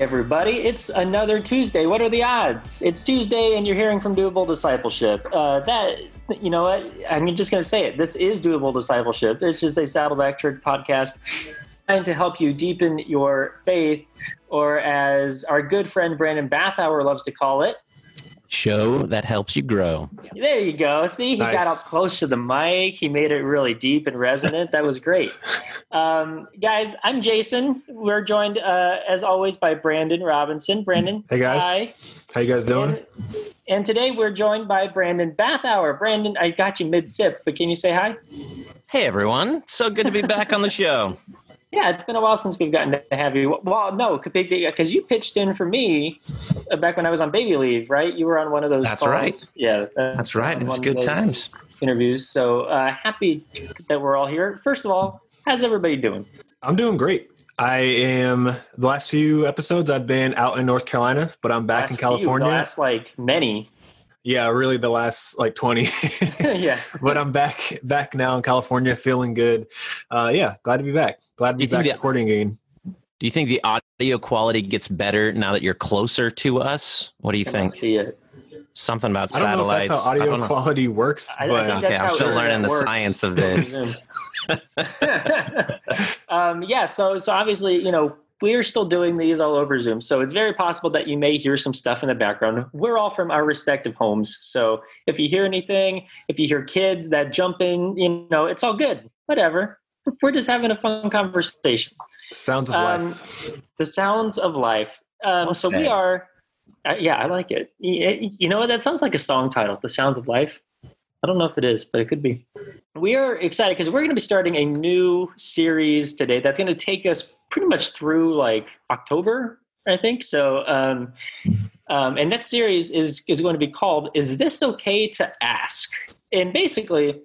everybody. It's another Tuesday. What are the odds? It's Tuesday, and you're hearing from Doable Discipleship. Uh, that, you know what? I'm just going to say it. This is Doable Discipleship. It's just a Saddleback Church podcast trying to help you deepen your faith, or as our good friend Brandon Bathauer loves to call it, show that helps you grow. There you go. See, he nice. got up close to the mic. He made it really deep and resonant. That was great. Um, guys, I'm Jason. We're joined, uh, as always, by Brandon Robinson. Brandon. Hey, guys. Hi. How you guys doing? And, and today we're joined by Brandon Bathauer. Brandon, I got you mid sip, but can you say hi? Hey, everyone. So good to be back on the show. Yeah, it's been a while since we've gotten to have you. Well, no, because you pitched in for me uh, back when I was on baby leave, right? You were on one of those. That's calls. right. Yeah, that's right. It was good times. Interviews. So uh, happy that we're all here. First of all, how's everybody doing? I'm doing great. I am the last few episodes I've been out in North Carolina, but I'm back last in California. Few, last like many. Yeah, really the last like 20. yeah. But I'm back back now in California feeling good. Uh yeah, glad to be back. Glad to be back the, recording again. Do you think the audio quality gets better now that you're closer to us? What do you think? Something about I don't satellites. Know if that's how audio quality works, I, but I okay, I'm still learning the science of this. um, yeah, so so obviously, you know, we're still doing these all over Zoom. So it's very possible that you may hear some stuff in the background. We're all from our respective homes. So if you hear anything, if you hear kids that jump in, you know, it's all good. Whatever. We're just having a fun conversation. Sounds of um, life. The sounds of life. Um, okay. So we are, uh, yeah, I like it. You know what? That sounds like a song title, The Sounds of Life. I don't know if it is, but it could be. We are excited because we're going to be starting a new series today that's going to take us pretty much through like October, I think. So, um, um, and that series is is going to be called "Is This Okay to Ask?" And basically,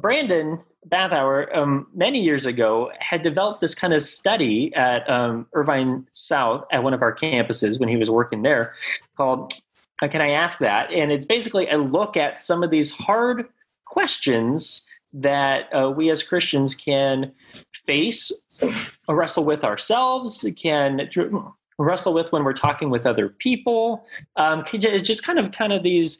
Brandon Bathauer um, many years ago had developed this kind of study at um, Irvine South at one of our campuses when he was working there, called uh, "Can I Ask That?" And it's basically a look at some of these hard questions that uh, we as Christians can face, wrestle with ourselves, can wrestle with when we're talking with other people. Um, it's just kind of kind of these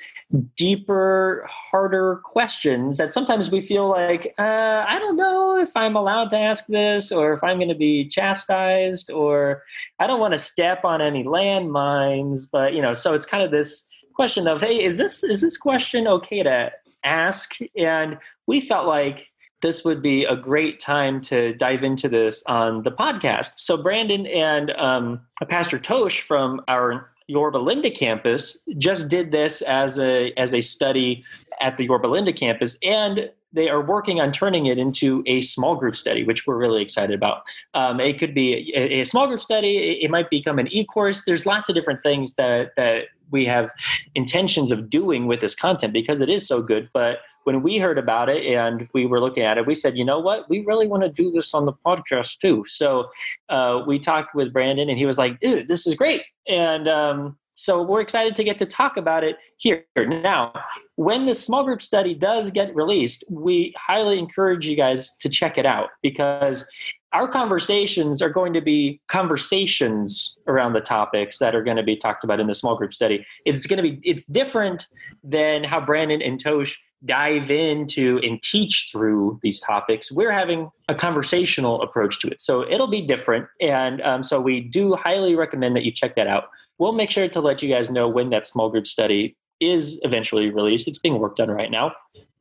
deeper, harder questions that sometimes we feel like uh, I don't know if I'm allowed to ask this, or if I'm going to be chastised, or I don't want to step on any landmines. But you know, so it's kind of this question of, hey, is this is this question okay to ask? And we felt like this would be a great time to dive into this on the podcast. So, Brandon and um, Pastor Tosh from our Yorba Linda campus just did this as a as a study at the Yorba Linda campus, and they are working on turning it into a small group study, which we're really excited about. Um, it could be a, a, small group study. It might become an e-course. There's lots of different things that that we have intentions of doing with this content because it is so good. But when we heard about it and we were looking at it, we said, you know what, we really want to do this on the podcast too. So uh, we talked with Brandon, and he was like, dude, this is great. And um, so we're excited to get to talk about it here. Now, when the small group study does get released, we highly encourage you guys to check it out because our conversations are going to be conversations around the topics that are going to be talked about in the small group study. It's going to be it's different than how Brandon and Tosh dive into and teach through these topics. We're having a conversational approach to it. So it'll be different. And um, so we do highly recommend that you check that out. We'll make sure to let you guys know when that small group study is eventually released. It's being worked on right now.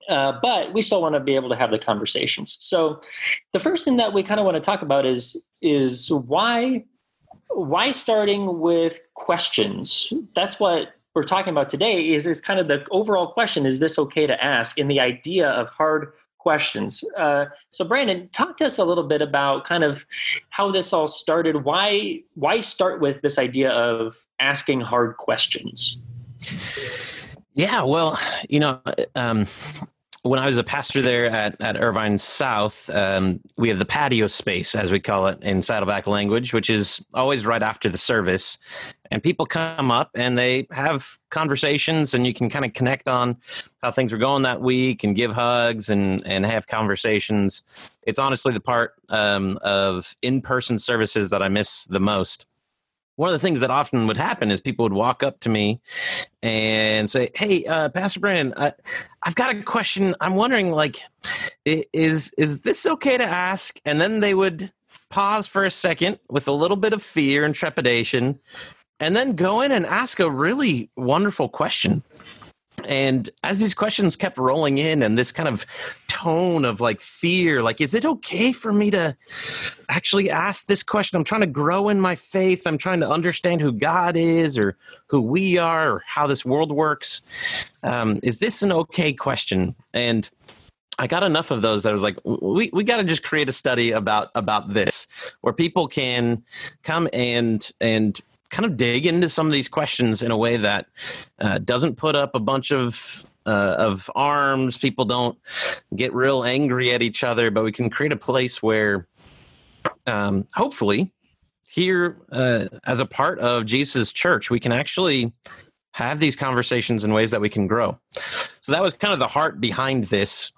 Uh, but we still want to be able to have the conversations. So the first thing that we kind of want to talk about is is why why starting with questions. That's what we're talking about today is is kind of the overall question is this okay to ask in the idea of hard questions uh, so brandon talk to us a little bit about kind of how this all started why why start with this idea of asking hard questions yeah well you know um, when I was a pastor there at, at Irvine South, um, we have the patio space, as we call it in Saddleback language, which is always right after the service. And people come up and they have conversations, and you can kind of connect on how things were going that week and give hugs and, and have conversations. It's honestly the part um, of in person services that I miss the most. One of the things that often would happen is people would walk up to me and say, "Hey, uh, Pastor Brandon, I, I've got a question. I'm wondering, like, is is this okay to ask?" And then they would pause for a second with a little bit of fear and trepidation, and then go in and ask a really wonderful question. And as these questions kept rolling in and this kind of tone of like fear, like, is it okay for me to actually ask this question? I'm trying to grow in my faith. I'm trying to understand who God is or who we are or how this world works. Um, is this an okay question? And I got enough of those that I was like, we, we got to just create a study about about this, where people can come and and kind of dig into some of these questions in a way that uh, doesn't put up a bunch of uh, of arms. People don't get real angry at each other, but we can create a place where, um, hopefully, here uh, as a part of Jesus' church, we can actually have these conversations in ways that we can grow. So that was kind of the heart behind this.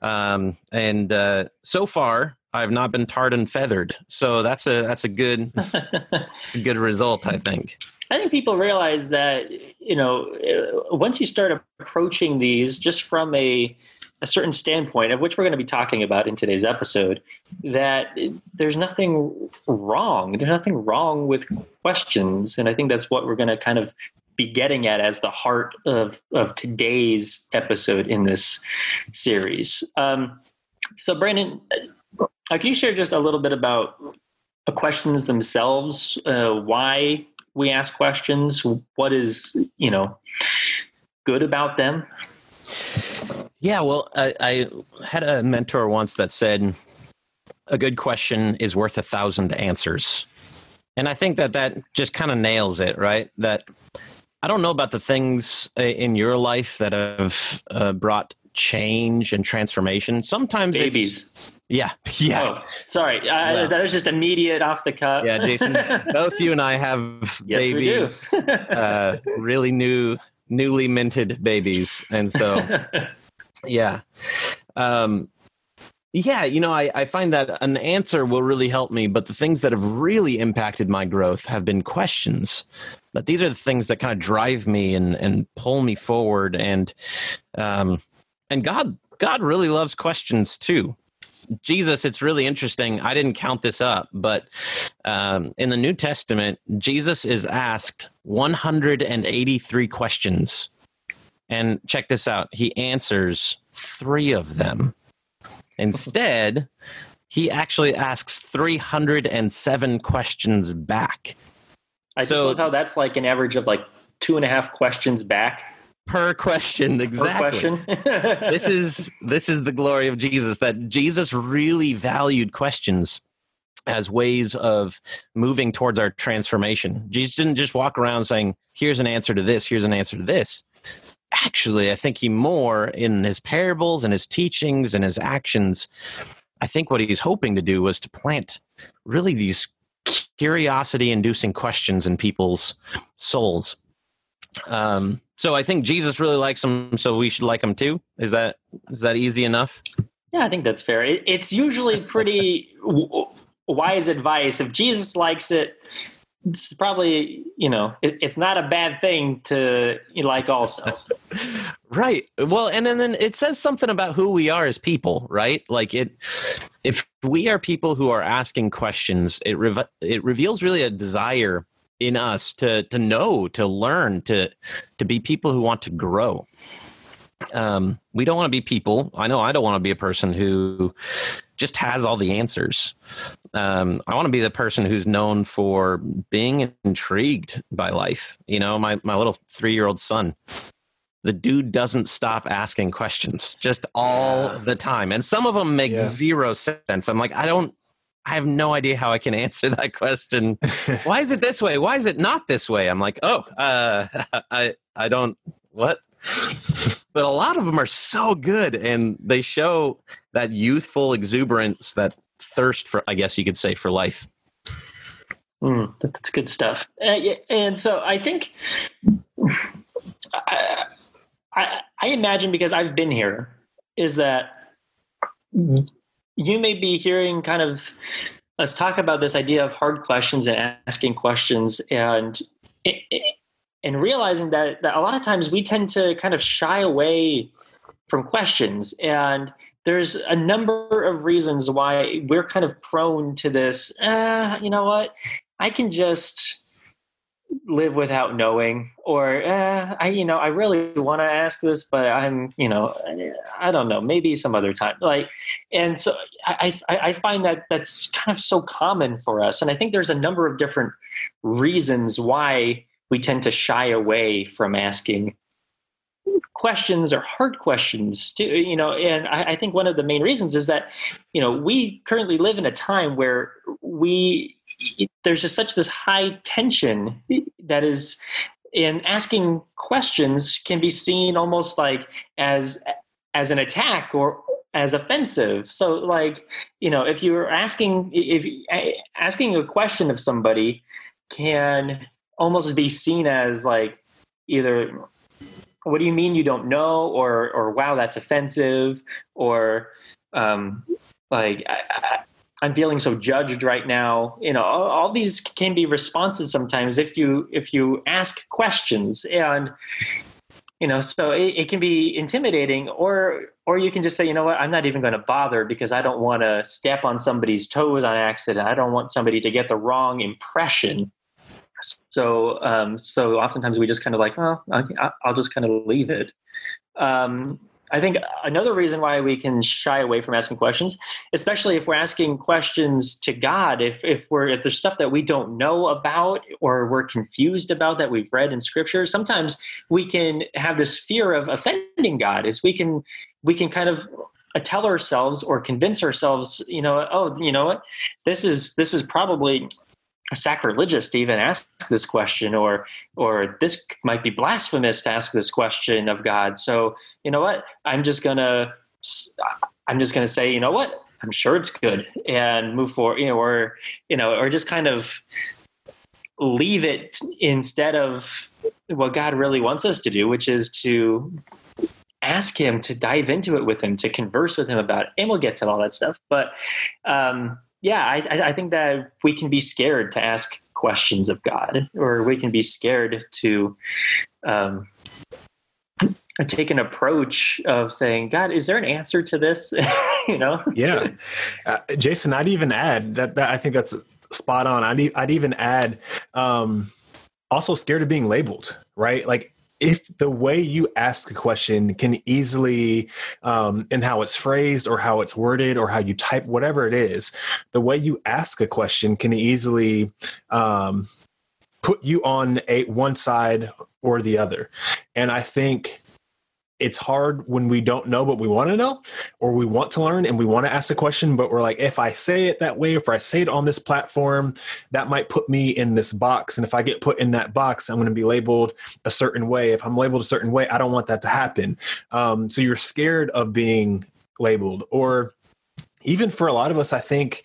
Um, and uh, so far, I've not been tarred and feathered. So that's a that's a good that's a good result, I think. I think people realize that you know uh, once you start approaching these just from a a certain standpoint of which we're going to be talking about in today's episode that there's nothing wrong there's nothing wrong with questions and i think that's what we're going to kind of be getting at as the heart of, of today's episode in this series um, so brandon uh, can you share just a little bit about uh, questions themselves? Uh, why we ask questions? What is you know good about them? Yeah, well, I, I had a mentor once that said, "A good question is worth a thousand answers," and I think that that just kind of nails it, right? That I don't know about the things uh, in your life that have uh, brought change and transformation. Sometimes babies. Yeah, yeah. Oh, sorry, I, that was just immediate off the cuff. Yeah, Jason. both you and I have yes, babies, uh, really new, newly minted babies, and so yeah, um, yeah. You know, I, I find that an answer will really help me, but the things that have really impacted my growth have been questions. That these are the things that kind of drive me and and pull me forward, and um, and God God really loves questions too. Jesus, it's really interesting. I didn't count this up, but um, in the New Testament, Jesus is asked 183 questions. And check this out he answers three of them. Instead, he actually asks 307 questions back. I just love how that's like an average of like two and a half questions back per question exactly. per question. this is this is the glory of jesus that jesus really valued questions as ways of moving towards our transformation. Jesus didn't just walk around saying here's an answer to this here's an answer to this. Actually i think he more in his parables and his teachings and his actions i think what he's hoping to do was to plant really these curiosity inducing questions in people's souls. Um, so I think Jesus really likes him, so we should like him too. Is that is that easy enough? Yeah, I think that's fair. It, it's usually pretty w- wise advice. If Jesus likes it, it's probably you know it, it's not a bad thing to like also. right. Well, and, and then it says something about who we are as people, right? Like it, if we are people who are asking questions, it re- it reveals really a desire in us to to know, to learn, to to be people who want to grow. Um, we don't want to be people. I know I don't want to be a person who just has all the answers. Um, I want to be the person who's known for being intrigued by life. You know, my my little three year old son, the dude doesn't stop asking questions just all yeah. the time, and some of them make yeah. zero sense. I'm like, I don't I have no idea how I can answer that question. Why is it this way? Why is it not this way? I'm like, oh, uh, I I don't what. but a lot of them are so good, and they show that youthful exuberance, that thirst for, I guess you could say, for life. Mm, that's good stuff. Uh, and so I think I, I, I imagine because I've been here is that you may be hearing kind of let's talk about this idea of hard questions and asking questions and and realizing that, that a lot of times we tend to kind of shy away from questions. And there's a number of reasons why we're kind of prone to this uh, you know what? I can just live without knowing or uh, i you know i really want to ask this but i'm you know i don't know maybe some other time like and so I, I i find that that's kind of so common for us and i think there's a number of different reasons why we tend to shy away from asking questions or hard questions too you know and I, I, think one of the main reasons is that you know we currently live in a time where we there's just such this high tension that is in asking questions can be seen almost like as as an attack or as offensive. So like you know if you're asking if asking a question of somebody can almost be seen as like either what do you mean you don't know? or or wow that's offensive or um like I, I'm feeling so judged right now. You know, all, all, these can be responses sometimes if you if you ask questions and you know, so it, it can be intimidating or or you can just say, you know what, I'm not even going to bother because I don't want to step on somebody's toes on accident. I don't want somebody to get the wrong impression. So um, so oftentimes we just kind of like, oh, I'll just kind of leave it. Um, I think another reason why we can shy away from asking questions, especially if we're asking questions to God, if if we're if there's stuff that we don't know about or we're confused about that we've read in scripture, sometimes we can have this fear of offending God is we can we can kind of uh, tell ourselves or convince ourselves, you know, oh, you know what, this is this is probably sacrilegious to even ask this question or or this might be blasphemous to ask this question of god. So you know what? I'm just gonna i'm just gonna say you know what? I'm sure it's good and move forward you know or you know or just kind of leave it instead of what god really wants us to do which is to ask him to dive into it with him to converse with him about it and we'll get to all that stuff. But um yeah, I, I think that we can be scared to ask questions of God, or we can be scared to um, take an approach of saying, "God, is there an answer to this?" you know? Yeah, uh, Jason, I'd even add that, that I think that's spot on. I'd, I'd even add um, also scared of being labeled, right? Like if the way you ask a question can easily um, in how it's phrased or how it's worded or how you type whatever it is the way you ask a question can easily um, put you on a one side or the other. And i think it's hard when we don't know but we want to know or we want to learn and we want to ask a question but we're like if i say it that way if i say it on this platform that might put me in this box. And if i get put in that box i'm going to be labeled a certain way. If i'm labeled a certain way i don't want that to happen. Um, so you're scared of being labeled. Or even for a lot of us i think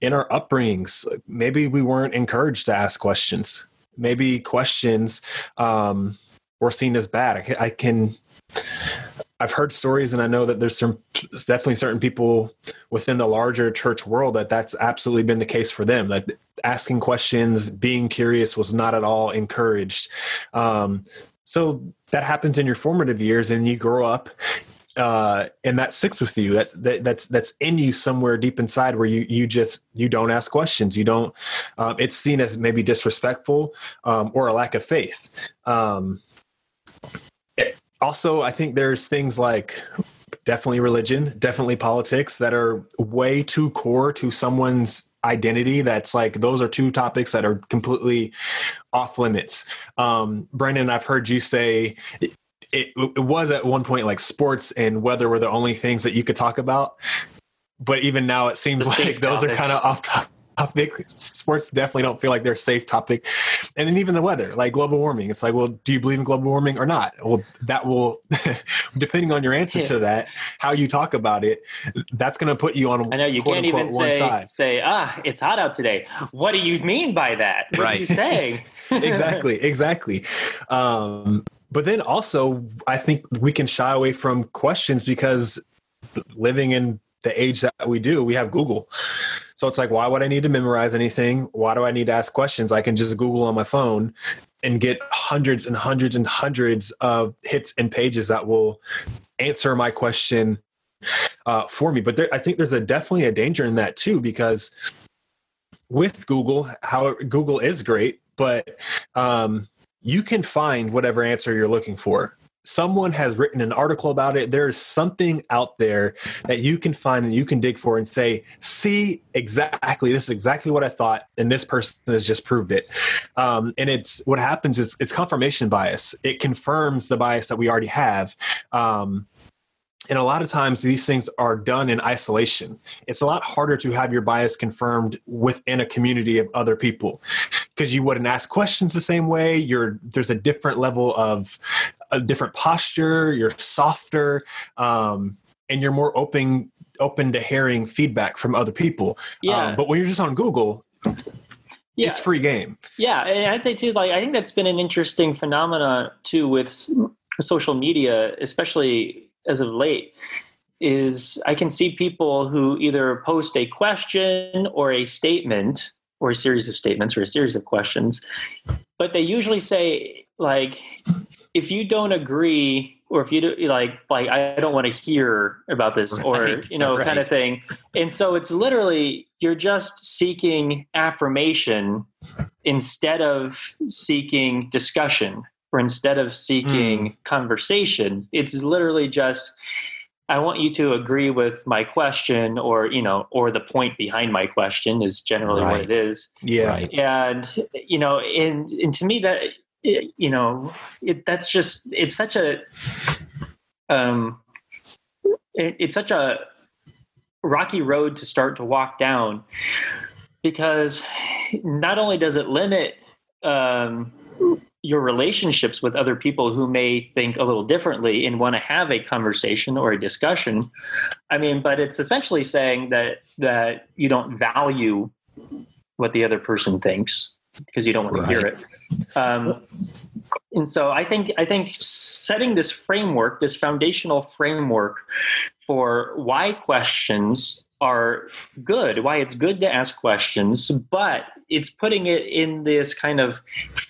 in our upbringings maybe we weren't encouraged to ask questions. Maybe questions um, were seen as bad. I can I've heard stories, and I know that there's some definitely certain people within the larger church world that that's absolutely been the case for them. That asking questions, being curious, was not at all encouraged. Um, so that happens in your formative years, and you grow up, uh, and that sticks with you. That's that, that's that's in you somewhere deep inside where you you just you don't ask questions. You don't. Um, it's seen as maybe disrespectful um, or a lack of faith. Um, also, I think there's things like definitely religion, definitely politics that are way too core to someone's identity. That's like those are two topics that are completely off limits. Um, Brandon, I've heard you say it, it was at one point like sports and weather were the only things that you could talk about. But even now, it seems like those topics. are kind of off topic. Sports definitely don't feel like they're a safe topic. And then even the weather, like global warming. It's like, well, do you believe in global warming or not? Well, that will, depending on your answer yeah. to that, how you talk about it, that's going to put you on. I know you can't even say, side. say, ah, it's hot out today. What do you mean by that? What right. are you saying? exactly. Exactly. Um, but then also, I think we can shy away from questions because living in the age that we do, we have Google. So it's like, why would I need to memorize anything? Why do I need to ask questions? I can just Google on my phone and get hundreds and hundreds and hundreds of hits and pages that will answer my question uh, for me. But there, I think there's a definitely a danger in that too, because with Google, how Google is great, but um, you can find whatever answer you're looking for someone has written an article about it there's something out there that you can find and you can dig for and say see exactly this is exactly what i thought and this person has just proved it um, and it's what happens is it's confirmation bias it confirms the bias that we already have um, and a lot of times these things are done in isolation. It's a lot harder to have your bias confirmed within a community of other people because you wouldn't ask questions the same way. You're there's a different level of a different posture. You're softer, um, and you're more open open to hearing feedback from other people. Yeah. Um, but when you're just on Google, yeah. it's free game. Yeah, and I'd say too, like I think that's been an interesting phenomenon too with social media, especially as of late is I can see people who either post a question or a statement or a series of statements or a series of questions, but they usually say like, if you don't agree or if you do like like I don't want to hear about this right, or you know right. kind of thing. And so it's literally you're just seeking affirmation instead of seeking discussion or instead of seeking mm. conversation, it's literally just I want you to agree with my question or you know or the point behind my question is generally right. what it is. Yeah. Right. And you know and and to me that you know it, that's just it's such a um it, it's such a rocky road to start to walk down because not only does it limit um your relationships with other people who may think a little differently and want to have a conversation or a discussion i mean but it's essentially saying that that you don't value what the other person thinks because you don't want right. to hear it um, and so i think i think setting this framework this foundational framework for why questions are good, why it's good to ask questions, but it's putting it in this kind of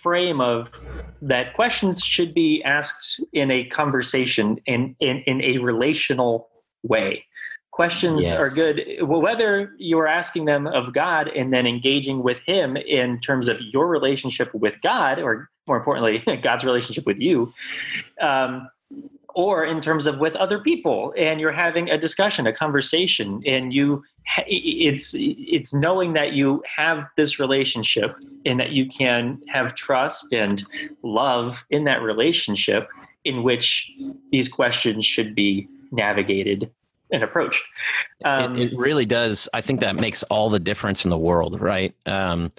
frame of that questions should be asked in a conversation in, in, in a relational way. Questions yes. are good, whether you're asking them of God and then engaging with Him in terms of your relationship with God, or more importantly, God's relationship with you. Um, or in terms of with other people and you're having a discussion a conversation and you it's it's knowing that you have this relationship and that you can have trust and love in that relationship in which these questions should be navigated and approached. Um, it, it, really does. I think that makes all the difference in the world, right? Um,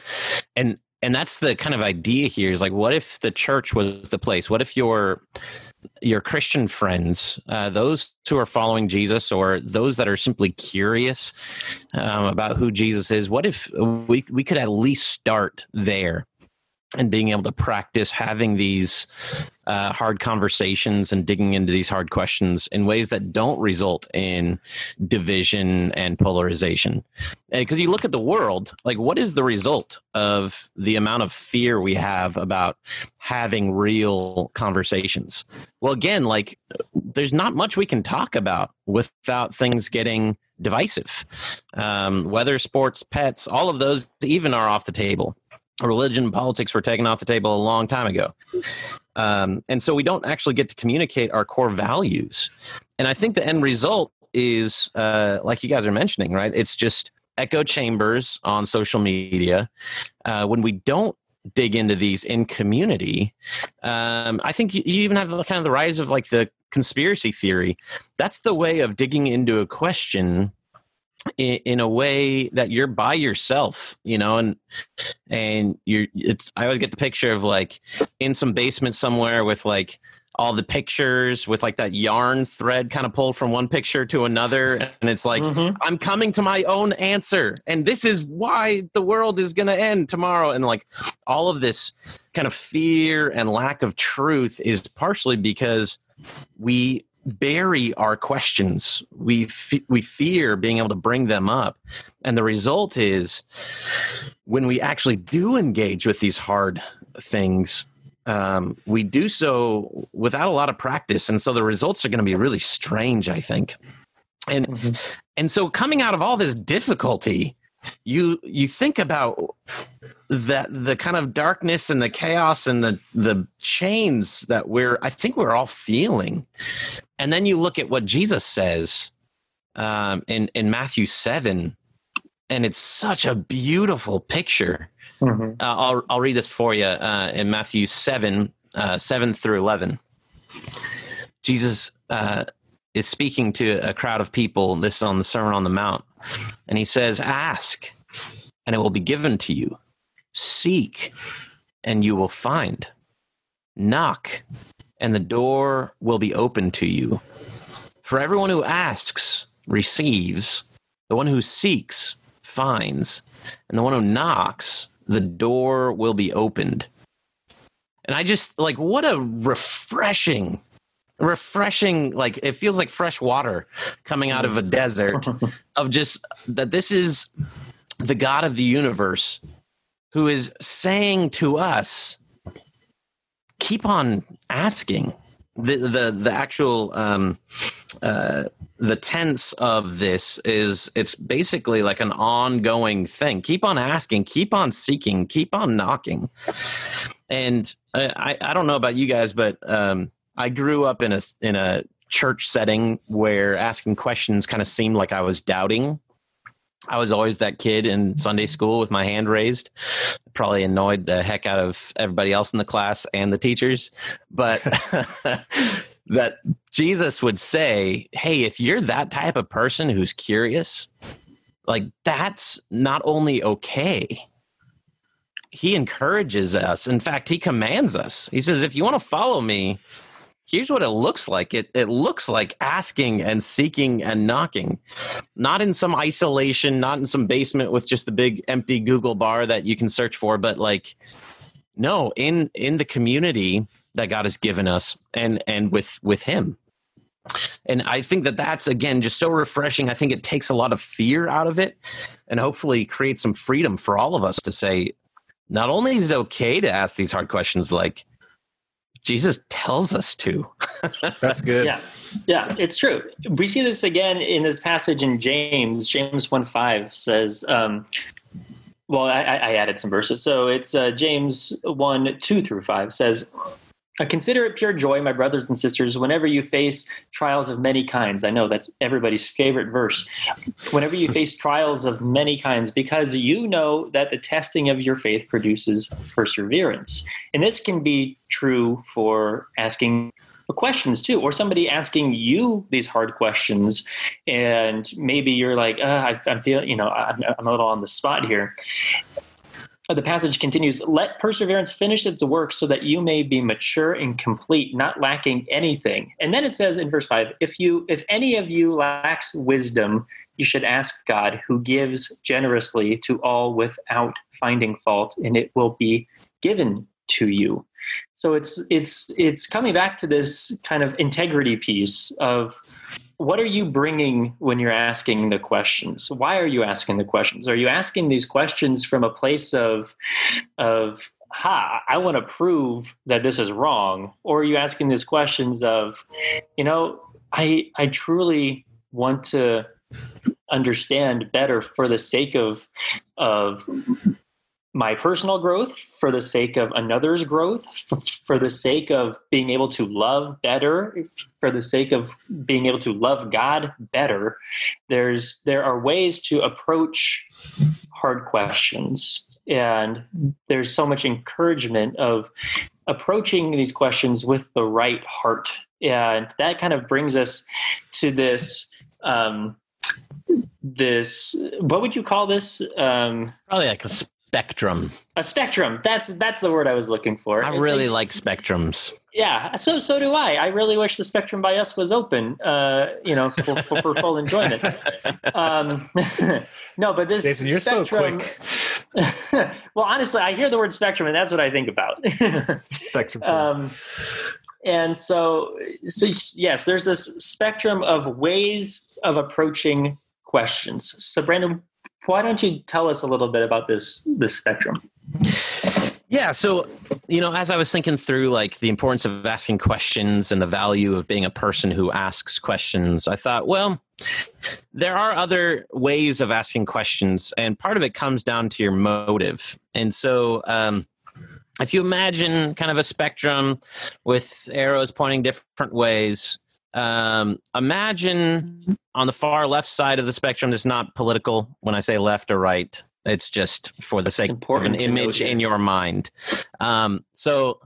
and and that's the kind of idea here is like what if the church was the place what if your your christian friends uh, those who are following jesus or those that are simply curious um, about who jesus is what if we, we could at least start there and being able to practice having these uh, hard conversations and digging into these hard questions in ways that don't result in division and polarization. Because you look at the world, like what is the result of the amount of fear we have about having real conversations? Well, again, like there's not much we can talk about without things getting divisive. Um, weather, sports, pets, all of those even are off the table religion and politics were taken off the table a long time ago. Um, and so we don't actually get to communicate our core values. And I think the end result is, uh, like you guys are mentioning, right? It's just echo chambers on social media. Uh, when we don't dig into these in community, um, I think you, you even have kind of the rise of like the conspiracy theory. That's the way of digging into a question in, in, a way that you're by yourself, you know, and and you're it's I always get the picture of like in some basement somewhere with like all the pictures with like that yarn thread kind of pulled from one picture to another and it's like mm-hmm. i'm coming to my own answer and this is why the world is going to end tomorrow and like all of this kind of fear and lack of truth is partially because we bury our questions. We f- we fear being able to bring them up, and the result is when we actually do engage with these hard things, um, we do so without a lot of practice, and so the results are going to be really strange. I think, and mm-hmm. and so coming out of all this difficulty, you you think about that the kind of darkness and the chaos and the the chains that we're I think we're all feeling, and then you look at what Jesus says um, in in Matthew seven, and it's such a beautiful picture. Mm-hmm. Uh, I'll I'll read this for you uh, in Matthew seven uh, seven through eleven. Jesus uh, is speaking to a crowd of people. This is on the Sermon on the Mount, and he says, "Ask, and it will be given to you. Seek, and you will find. Knock, and the door will be open to you. For everyone who asks receives, the one who seeks finds, and the one who knocks, the door will be opened. And I just like what a refreshing refreshing like it feels like fresh water coming out of a desert of just that this is the God of the universe who is saying to us keep on asking. The the the actual um uh the tense of this is it's basically like an ongoing thing. Keep on asking keep on seeking keep on knocking. And i i don't know about you guys but um i grew up in a in a church setting where asking questions kind of seemed like i was doubting I was always that kid in Sunday school with my hand raised. Probably annoyed the heck out of everybody else in the class and the teachers. But that Jesus would say, Hey, if you're that type of person who's curious, like that's not only okay, he encourages us. In fact, he commands us. He says, If you want to follow me, here's what it looks like. It it looks like asking and seeking and knocking. Not in some isolation not in some basement with just the big empty google bar that you can search for but like no in in the community that god has given us and and with with him. And i think that that's again just so refreshing. I think it takes a lot of fear out of it and hopefully creates some freedom for all of us to say not only is it okay to ask these hard questions like Jesus tells us to. That's good. Yeah. Yeah, it's true. We see this again in this passage in James. James 1 5 says, um, well, I, I, added some verses. So it's uh, James 1 2 through 5 says, Consider it pure joy, my brothers and sisters, whenever you face trials of many kinds. I know that's everybody's favorite verse. Whenever you face trials of many kinds, because you know that the testing of your faith produces perseverance. And this can be true for asking questions too, or somebody asking you these hard questions, and maybe you're like, uh, I, am feeling, you know, I'm, I'm a little on the spot here the passage continues let perseverance finish its work so that you may be mature and complete not lacking anything. And then it says in verse 5 if you if any of you lacks wisdom you should ask god who gives generously to all without finding fault and it will be given to you. So it's it's it's coming back to this kind of integrity piece of what are you bringing when you're asking the questions? Why are you asking the questions? Are you asking these questions from a place of of ha i want to prove that this is wrong or are you asking these questions of you know i i truly want to understand better for the sake of of my personal growth for the sake of another's growth for the sake of being able to love better for the sake of being able to love god better there's there are ways to approach hard questions. And there's so much encouragement of approaching these questions with the right heart. And that kind of brings us to this um, this what would you call this? Um, probably like a spectrum. A spectrum. That's that's the word I was looking for. I it's really like, like spectrums. Yeah, so so do I. I really wish the spectrum by us was open. Uh, you know, for, for, for full enjoyment. Um, no, but this Jason, you're spectrum, so quick. well, honestly, I hear the word spectrum, and that's what I think about. spectrum. Um, and so, so yes, there's this spectrum of ways of approaching questions. So, Brandon, why don't you tell us a little bit about this this spectrum? Yeah, so you know, as I was thinking through like the importance of asking questions and the value of being a person who asks questions, I thought, well, there are other ways of asking questions, and part of it comes down to your motive. And so, um, if you imagine kind of a spectrum with arrows pointing different ways, um, imagine on the far left side of the spectrum is not political when I say left or right. It's just for the sake of an image in your mind. Um, so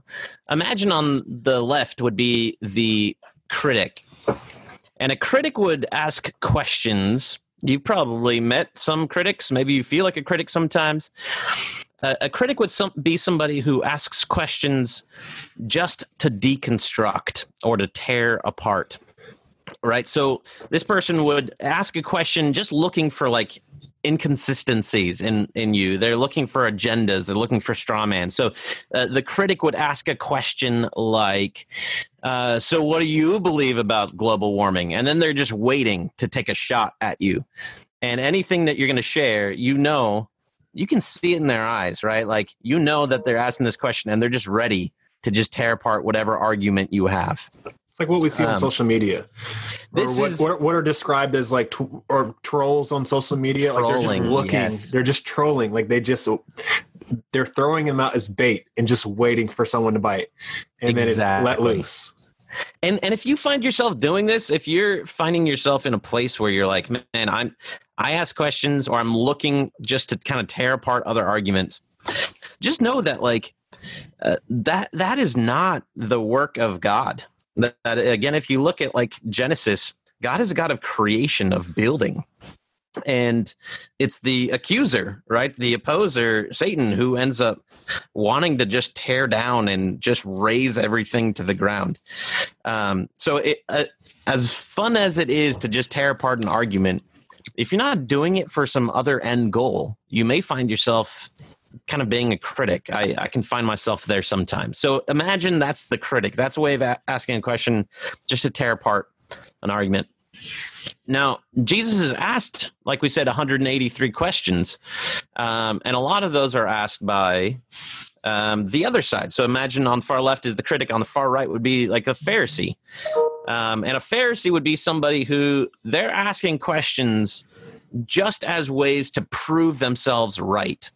imagine on the left would be the critic. And a critic would ask questions. You've probably met some critics. Maybe you feel like a critic sometimes. A critic would some, be somebody who asks questions just to deconstruct or to tear apart right? So this person would ask a question just looking for like inconsistencies in in you. They're looking for agendas. They're looking for straw man. So uh, the critic would ask a question like uh, so what do you believe about global warming? And then they're just waiting to take a shot at you. And anything that you're going to share you know you can see it in their eyes right like you know that they're asking this question and they're just ready to just tear apart whatever argument you have it's like what we see um, on social media. Or what, is, what, what, are described as like tw- or trolls on social media. Trolling, like they're just looking. Yes. They're just trolling. Like they just they're throwing them out as bait and just waiting for someone to bite, and exactly. then it's let loose. And and if you find yourself doing this, if you're finding yourself in a place where you're like, man, I'm I ask questions or I'm looking just to kind of tear apart other arguments, just know that like uh, that that is not the work of God that, that again, if you look at like Genesis, God is a God of creation, of building. And it's the accuser, right? The opposer, Satan, who ends up wanting to just tear down and just raze everything to the ground. Um, so, it, uh, as fun as it is to just tear apart an argument, if you're not doing it for some other end goal, you may find yourself kind of being a critic. I, I can find myself there sometimes. So imagine that's the critic. That's a way of a- asking a question just to tear apart an argument. Now, Jesus is asked, like we said, 183 questions, um, and a lot of those are asked by um, the other side. So imagine on the far left is the critic, on the far right would be like a Pharisee. Um, and a Pharisee would be somebody who they're asking questions just as ways to prove themselves right.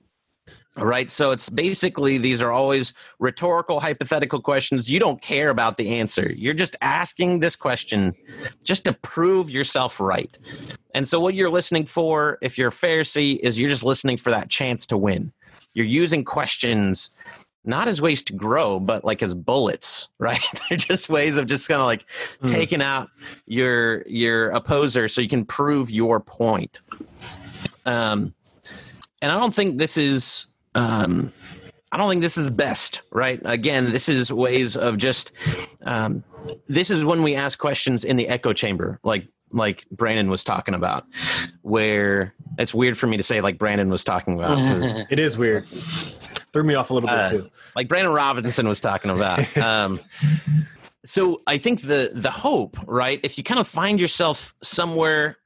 Right. So it's basically these are always rhetorical, hypothetical questions. You don't care about the answer. You're just asking this question just to prove yourself right. And so what you're listening for, if you're a Pharisee, is you're just listening for that chance to win. You're using questions not as ways to grow, but like as bullets, right? They're just ways of just kind of like mm. taking out your your opposer so you can prove your point. Um, and I don't think this is um, I don't think this is best, right? Again, this is ways of just. Um, this is when we ask questions in the echo chamber, like like Brandon was talking about, where it's weird for me to say like Brandon was talking about. it is weird. Threw me off a little bit uh, too. Like Brandon Robinson was talking about. Um, so I think the the hope, right? If you kind of find yourself somewhere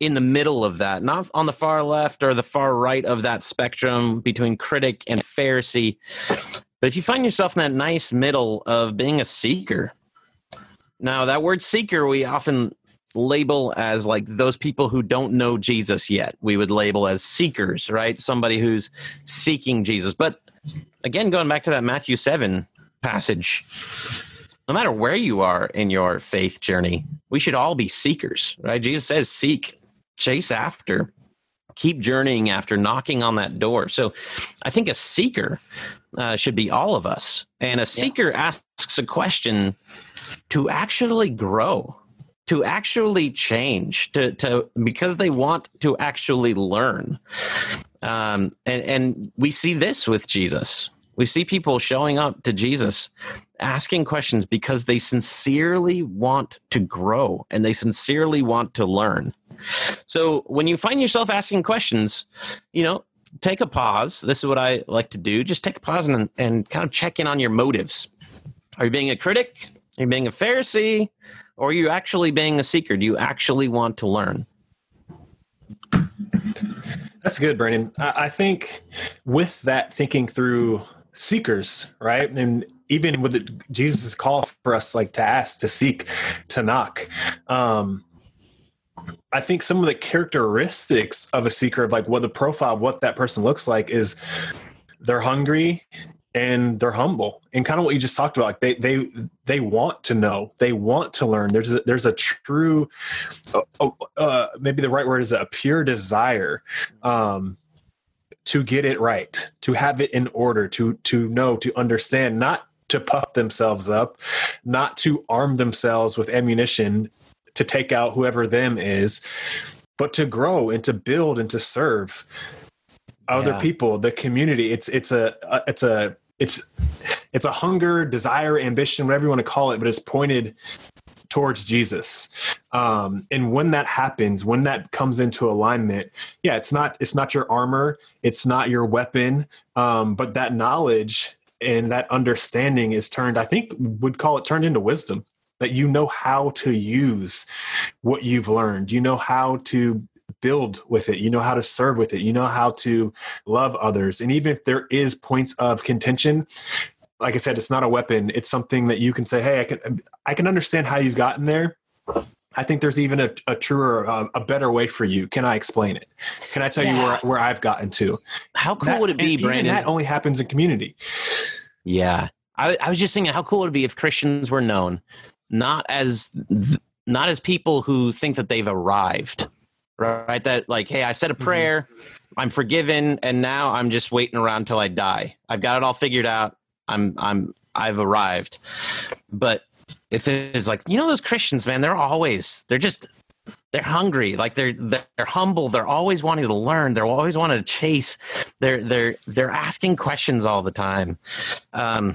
in the middle of that, not on the far left or the far right of that spectrum between critic and Pharisee. But if you find yourself in that nice middle of being a seeker, now that word seeker we often label as like those people who don't know Jesus yet. We would label as seekers, right? Somebody who's seeking Jesus. But again, going back to that Matthew 7 passage, no matter where you are in your faith journey, we should all be seekers, right? Jesus says, seek chase after keep journeying after knocking on that door so i think a seeker uh, should be all of us and a seeker yeah. asks a question to actually grow to actually change to, to because they want to actually learn um, and, and we see this with jesus we see people showing up to jesus asking questions because they sincerely want to grow and they sincerely want to learn so when you find yourself asking questions, you know, take a pause. This is what I like to do. Just take a pause and, and kind of check in on your motives. Are you being a critic? Are you being a Pharisee? Or are you actually being a seeker? Do you actually want to learn? That's good, Brandon. I, think with that thinking through seekers, right? And even with Jesus' call for us, like to ask, to seek, to knock. Um, I think some of the characteristics of a seeker, of like what the profile, what that person looks like, is they're hungry and they're humble. And kind of what you just talked about like they they they want to know. They want to learn. There's a, there's a true uh, uh, maybe the right word is a pure desire um, to get it right to have it in order to to know to understand not to puff themselves up not to arm themselves with ammunition to take out whoever them is but to grow and to build and to serve other yeah. people the community. It's it's a, a it's a it's it's a hunger desire ambition whatever you want to call it but it's pointed towards jesus. Um, and when that happens when that comes into alignment yeah it's not it's not your armor it's not your weapon um, but that knowledge and that understanding is turned i think would call it turned into wisdom that you know how to use what you've learned. You know how to build with it you know how to serve with it you know how to love others and even if there is points of contention like i said it's not a weapon it's something that you can say hey i can i can understand how you've gotten there I think there's even a, a truer, uh, a better way for you. Can I explain it? Can I tell yeah. you where, where I've gotten to? How cool that, would it be, Brandon? that only happens in community. Yeah. I, I was just thinking, how cool would it be if Christians were known not as not as people who think that they've arrived, right? That like, hey, I said a mm-hmm. prayer, mm-hmm. I'm forgiven, and now I'm just waiting around till I die. I've got it all figured out. I'm I'm I've arrived. But if it's like, you know, those Christians, man, they're always they're just they're hungry like they're they're humble they're always wanting to learn they're always wanting to chase they're they're they're asking questions all the time um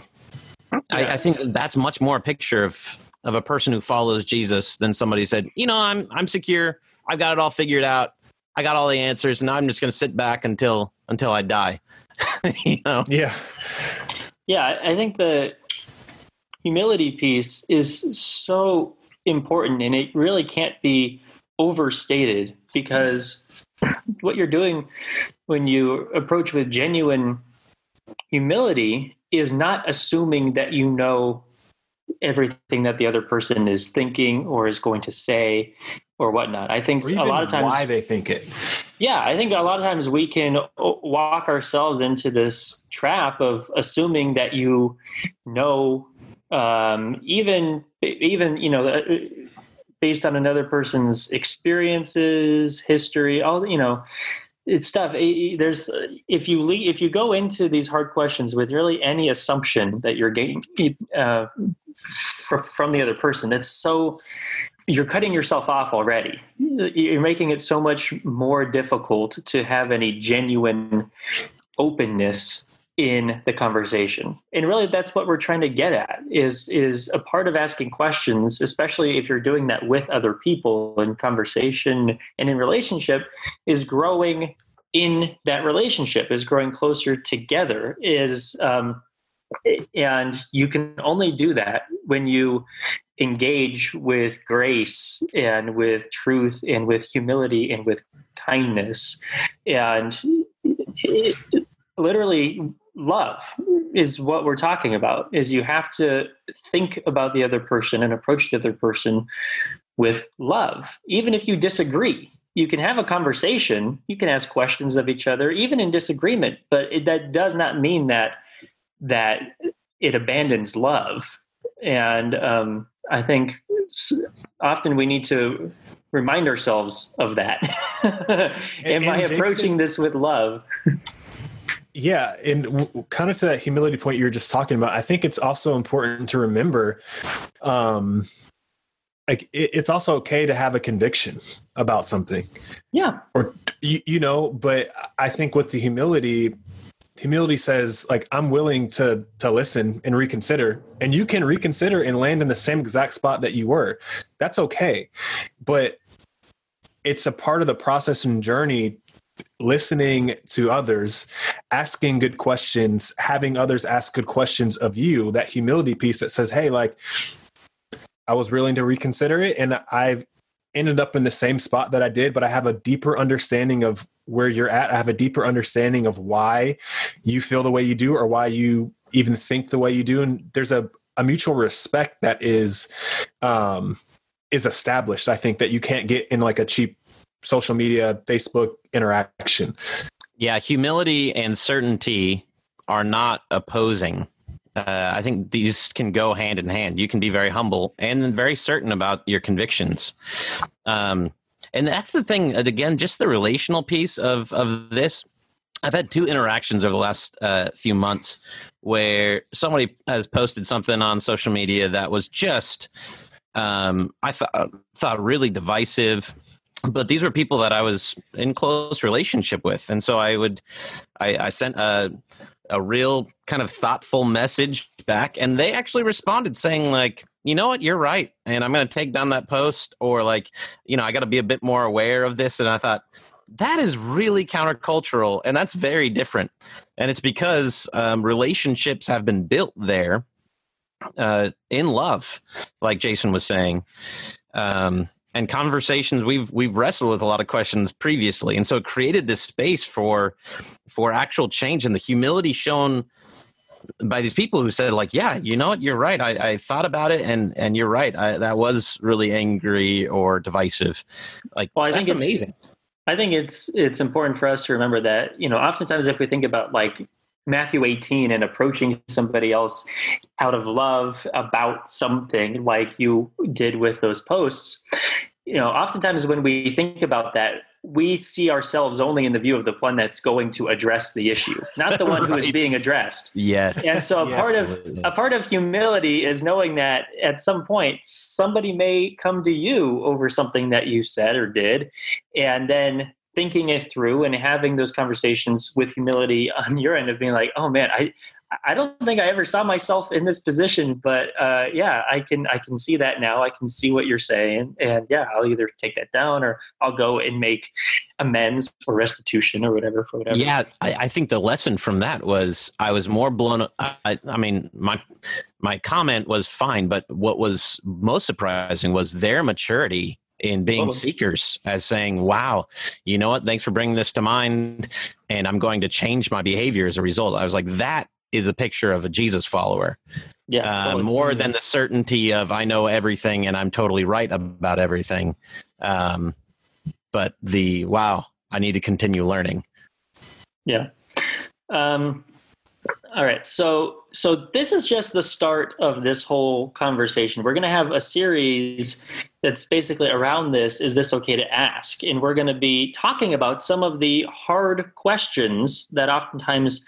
I, I think that's much more a picture of of a person who follows jesus than somebody said you know i'm i'm secure I've got it all figured out. I got all the answers, and I'm just going to sit back until until I die. you know? Yeah. Yeah, I think the humility piece is so important, and it really can't be overstated because what you're doing when you approach with genuine humility is not assuming that you know everything that the other person is thinking or is going to say or whatnot. I think a lot of times why they think it. Yeah, I think a lot of times we can walk ourselves into this trap of assuming that you know, um, even even you know, uh, based on another person's experiences, history, all you know. It's stuff. There's if you leave, if you go into these hard questions with really any assumption that you're getting uh, from the other person, it's so you're cutting yourself off already. You're making it so much more difficult to have any genuine openness in the conversation. And really that's what we're trying to get at is is a part of asking questions, especially if you're doing that with other people in conversation and in relationship is growing in that relationship is growing closer together is um, and you can only do that when you engage with grace and with truth and with humility and with kindness and it, literally love is what we're talking about is you have to think about the other person and approach the other person with love. Even if you disagree you can have a conversation you can ask questions of each other even in disagreement but it, that does not mean that that it abandons love and um, I think often we need to remind ourselves of that. Am and I approaching Jason, this with love? yeah, and w- kind of to that humility point you were just talking about, I think it's also important to remember, um, like it, it's also okay to have a conviction about something. Yeah, or you, you know, but I think with the humility, humility says like i'm willing to to listen and reconsider and you can reconsider and land in the same exact spot that you were. That's okay. But it's a part of the process and journey listening to others, asking good questions, having others ask good questions of you, that humility piece that says, hey, like, I was willing to reconsider it and I've ended up in the same spot that I did, but I have a deeper understanding of where you're at. I have a deeper understanding of why you feel the way you do or why you even think the way you do. And there's a, a mutual respect that is um is established. I think that you can't get in like a cheap social media, Facebook interaction. Yeah, humility and certainty are not opposing. Uh, I think these can go hand in hand. You can be very humble and very certain about your convictions. Um, and that's the thing. Again, just the relational piece of of this. I've had two interactions over the last uh, few months where somebody has posted something on social media that was just um, I thought thought really divisive but these were people that I was in close relationship with, and so I would, I, I sent a a real kind of thoughtful message back, and they actually responded saying like, you know what, you're right, and I'm going to take down that post, or like, you know, I got to be a bit more aware of this, and I thought that is really countercultural, and that's very different, and it's because um, relationships have been built there uh, in love, like Jason was saying. Um, and conversations we've we've wrestled with a lot of questions previously. And so it created this space for for actual change and the humility shown by these people who said like yeah you know what? You're right. I, I thought about it and and you're right. I, that was really angry or divisive. Like well, I think it's amazing. I think it's it's important for us to remember that you know oftentimes if we think about like Matthew 18 and approaching somebody else out of love about something like you did with those posts, you know, oftentimes when we think about that, we see ourselves only in the view of the one that's going to address the issue, not the one right. who is being addressed. Yes. And so a part absolutely. of a part of humility is knowing that at some point somebody may come to you over something that you said or did, and then thinking it through and having those conversations with humility on your end of being like, oh man, I I don't think I ever saw myself in this position, but uh, yeah, I can I can see that now. I can see what you're saying, and yeah, I'll either take that down or I'll go and make amends or restitution or whatever for whatever. Yeah, I, I think the lesson from that was I was more blown. I, I mean, my my comment was fine, but what was most surprising was their maturity in being seekers as saying, wow, you know what? Thanks for bringing this to mind. And I'm going to change my behavior as a result. I was like, that is a picture of a Jesus follower. Yeah. Uh, more than the certainty of I know everything and I'm totally right about everything. Um, but the wow, I need to continue learning. Yeah. Um, all right. So so this is just the start of this whole conversation. We're going to have a series that's basically around this is this okay to ask? And we're going to be talking about some of the hard questions that oftentimes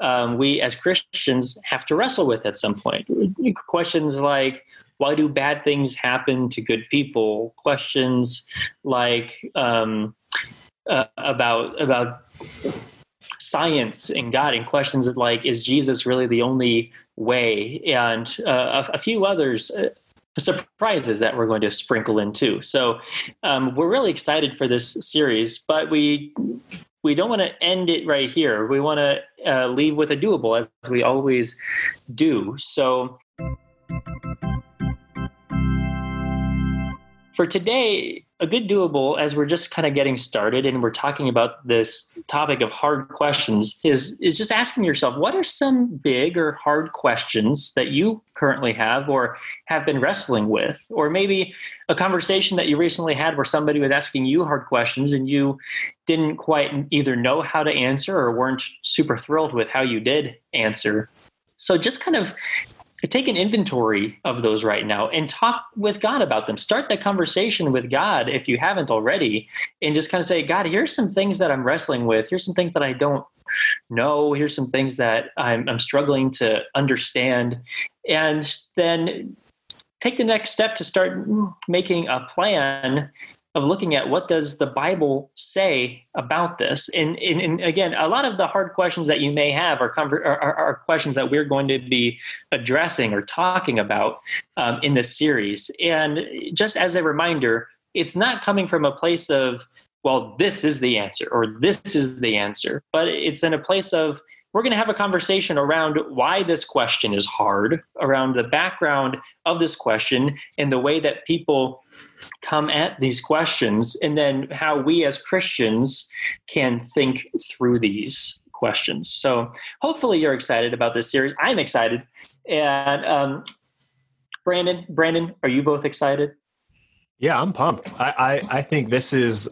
um, we as Christians have to wrestle with at some point. Questions like, why do bad things happen to good people? Questions like um, uh, about about science and God, and questions like, is Jesus really the only way? And uh, a, a, few others. Uh, surprises that we're going to sprinkle in too. So um, we're really excited for this series, but we we don't want to end it right here. We want to uh, leave with a doable, as we always do. So for today, a good doable as we're just kind of getting started and we're talking about this topic of hard questions is is just asking yourself what are some big or hard questions that you currently have or have been wrestling with? Or maybe a conversation that you recently had where somebody was asking you hard questions and you didn't quite either know how to answer or weren't super thrilled with how you did answer. So just kind of take an inventory of those right now and talk with God about them. Start that conversation with God if you haven't already, and just kind of say, God, here's some things that I'm wrestling with. Here's some things that I don't know. Here's some things that I'm, I'm struggling to understand. And then take the next step to start making a plan of looking at what does the bible say about this. And, and, and, again a lot of the hard questions that you may have are, are, are questions that we're going to be addressing or talking about um, in this series. And just as a reminder it's not coming from a place of well, this is the answer or this is the answer, but it's in a place of we're going to have a conversation around why this question is hard, around the background of this question, and the way that people come at these questions, and then how we as Christians can think through these questions. So hopefully you're excited about this series. I'm excited. And um, Brandon, Brandon, are you both excited? Yeah, I'm pumped. I, I, I think this is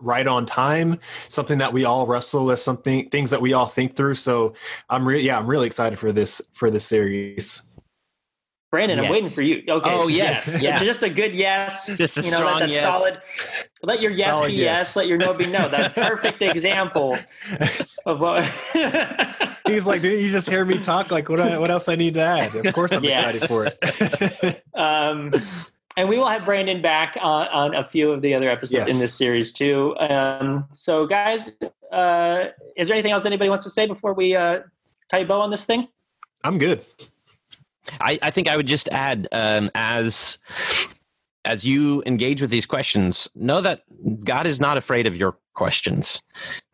right on time, something that we all wrestle with, something things that we all think through. So I'm really yeah, I'm really excited for this for this series. Brandon, yes. I'm waiting for you. Okay. Oh yes, yes. yeah. Just a good yes. Just a you know, strong that, yes. Solid. Let your yes solid be yes. yes. Let your no be no. That's perfect example of what. He's like, didn't you just hear me talk? Like, what? I, what else I need to add? Of course, I'm yes. excited for it. um, and we will have Brandon back on, on a few of the other episodes yes. in this series too. Um, so, guys, uh, is there anything else anybody wants to say before we uh, tie a bow on this thing? I'm good. I, I think I would just add um, as as you engage with these questions, know that God is not afraid of your questions.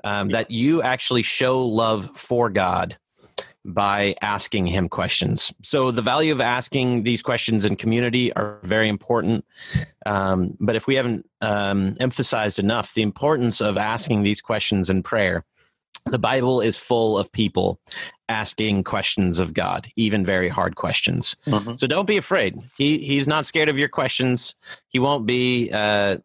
Um, that you actually show love for God by asking him questions. So the value of asking these questions in community are very important. Um, but if we haven't um, emphasized enough the importance of asking these questions in prayer, the Bible is full of people asking questions of God, even very hard questions. Mm-hmm. So don't be afraid. He he's not scared of your questions. He won't be uh,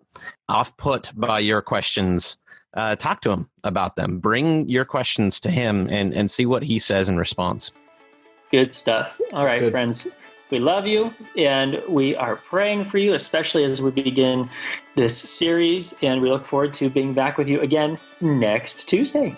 off put by your questions uh, talk to him about them. Bring your questions to him and, and see what he says in response. Good stuff. All right, friends. We love you and we are praying for you, especially as we begin this series. And we look forward to being back with you again next Tuesday.